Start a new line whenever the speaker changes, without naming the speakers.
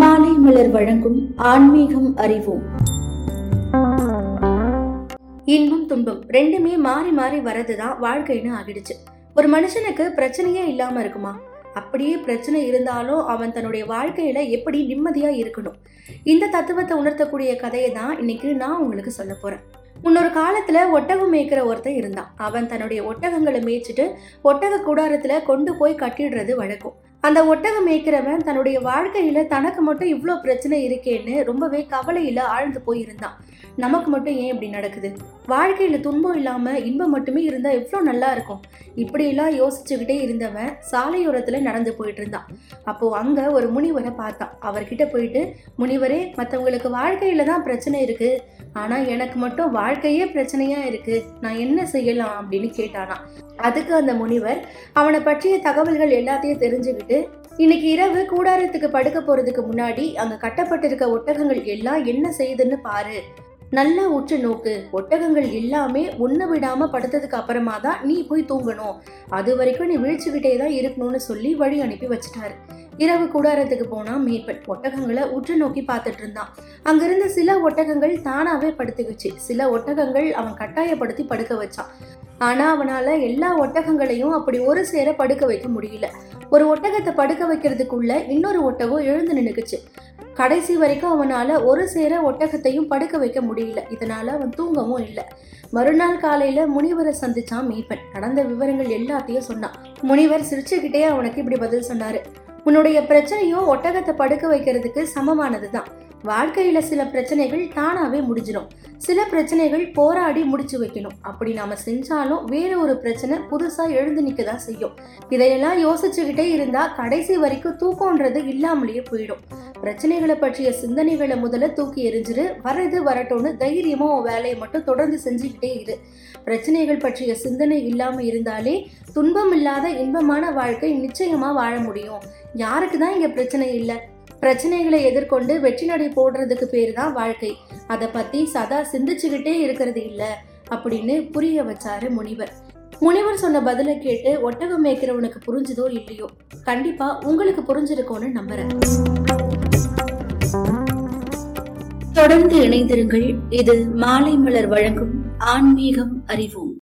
மாலை மலர் வழங்கும் ஆன்மீகம் அறிவோம். இன்பம் துன்பம் ரெண்டுமே மாறி மாறி வரதுதான் வாழ்க்கைன்னு ஆகிடுச்சு. ஒரு மனுஷனுக்கு பிரச்சனையே இல்லாம இருக்குமா? அப்படியே பிரச்சனை இருந்தாலும் அவன் தன்னுடைய வாழ்க்கையில எப்படி நிம்மதியா இருக்கணும்? இந்த தத்துவத்தை உணர்த்தக்கூடிய கதையை தான் இன்னைக்கு நான் உங்களுக்கு சொல்ல போறேன். முன்னொரு காலத்துல ஒட்டகம் மேய்க்கிற ஒருத்தன் இருந்தான். அவன் தன்னுடைய ஒட்டகங்களை மேய்ச்சிட்டு ஒட்டக கூடாரத்துல கொண்டு போய் கட்டிடுறது வழக்கம். அந்த ஒட்டகம் மேய்க்கிறவன் தன்னுடைய வாழ்க்கையில தனக்கு மட்டும் இவ்வளோ பிரச்சனை இருக்கேன்னு ரொம்பவே கவலையில் ஆழ்ந்து போயிருந்தான். நமக்கு மட்டும் ஏன் இப்படி நடக்குது? வாழ்க்கையில துன்பம் இல்லாம இன்பம் மட்டுமே இருந்தா எவ்வளோ நல்லா இருக்கும். இப்படியெல்லாம் யோசிச்சுக்கிட்டே இருந்தவன் சாலையோரத்துல நடந்து போயிட்டு இருந்தான். அப்போ அங்க ஒரு முனிவரை பார்த்தான். அவர்கிட்ட போயிட்டு முனிவரே மற்றவங்களுக்கு வாழ்க்கையில தான் பிரச்சனை இருக்கு. ஆனா எனக்கு மட்டும் வாழ்க்கையே பிரச்சனையா இருக்கு. நான் என்ன செய்யலாம்? அப்படின்னு கேட்டானா. அதுக்கு அந்த முனிவர் அவனை பற்றிய தகவல்கள் எல்லாத்தையும் தெரிஞ்சுக்கிட்டு இன்னைக்கு இரவு கூடாரத்துக்கு படுக்க போறதுக்கு முன்னாடி அங்க கட்டப்பட்டிருக்க ஒட்டகங்கள் எல்லாம் என்ன செய்யுதுன்னு பாரு. நல்லா உற்று நோக்கு. ஒட்டகங்கள் எல்லாமே ஒன்று விடாம படுத்ததுக்கு அப்புறமா தான் நீ போய் தூங்கணும். அது வரைக்கும் நீ விழிச்சுக்கிட்டே தான் இருக்கணும்னு சொல்லி வழி அனுப்பி வச்சுட்டாரு. இரவு கூடாரத்துக்கு போனா மேய்ப்பன் ஒட்டகங்களை உற்று நோக்கி பார்த்துட்டு இருந்தான். அங்கிருந்த சில ஒட்டகங்கள் தானாவே படுத்துக்குச்சு. சில ஒட்டகங்கள் அவன் கட்டாயப்படுத்தி படுக்க வச்சான். ஆனால் அவனால் எல்லா ஒட்டகங்களையும் அப்படி ஒரு சேர படுக்க வைக்க முடியல. ஒரு ஒட்டகத்தை படுக்க வைக்கிறதுக்குள்ள இன்னொரு ஒட்டகம் எழுந்து நின்றுக்குச்சு கடைசி வரைக்கும் அவனால் ஒரு சேர ஒட்டகத்தையும் படுக்க வைக்க முடியல. இதனால் அவன் தூங்கவும் இல்லை. மறுநாள் காலையில் முனிவரை சந்திச்சான் மீப்பன் நடந்த விவரங்கள் எல்லாத்தையும் சொன்னான். முனிவர் சிரிச்சுக்கிட்டே அவனுக்கு இப்படி பதில் சொன்னார். உன்னுடைய பிரச்சனையும் ஒட்டகத்தை படுக்க வைக்கிறதுக்கு சமமானது தான் வாழ்க்கையில் சில பிரச்சனைகள் தானாவே முடிஞ்சிடும் சில பிரச்சனைகள் போராடி முடிச்சு வைக்கணும். அப்படி நாம செஞ்சாலும் வேற ஒரு பிரச்சனை புதுசாக எழுந்து நிற்க தான் செய்யும். இதையெல்லாம் யோசிச்சுக்கிட்டே இருந்தால் கடைசி வரைக்கும் தூக்கம்ன்றது இல்லாமலேயே போயிடும். பிரச்சனைகளை பற்றிய சிந்தனைகளை முதல்ல தூக்கி எரிஞ்சிரு வரது வரட்டும்னு தைரியமாக உன் வேலையை மட்டும் தொடர்ந்து செஞ்சுக்கிட்டே இரு. பிரச்சனைகள் பற்றிய சிந்தனை இல்லாமல் இருந்தாலே துன்பம் இல்லாத இன்பமான வாழ்க்கை நிச்சயமாக வாழ முடியும். யாருக்கு தான் இங்கே பிரச்சனை இல்லை? பிரச்சனைகளை எதிர்கொண்டு வெற்றி நடை போடுறதுக்கு பேர் தான் வாழ்க்கை. அதை பத்தி சதா சிந்திச்சுக்கிட்டே இருக்கிறது இல்ல அப்படின்னு புரிய வச்சாரு முனிவர். முனிவர் சொன்ன பதிலை கேட்டு ஒட்டகம் மேய்க்கிறவனுக்கு புரிஞ்சுதோ இல்லையோ? கண்டிப்பா உங்களுக்கு புரிஞ்சிருக்கும்னு நம்புறேன். தொடர்ந்து இணைந்திருங்கள் இது மாலை மலர் வழங்கும் ஆன்மீகம் அறிவோம்.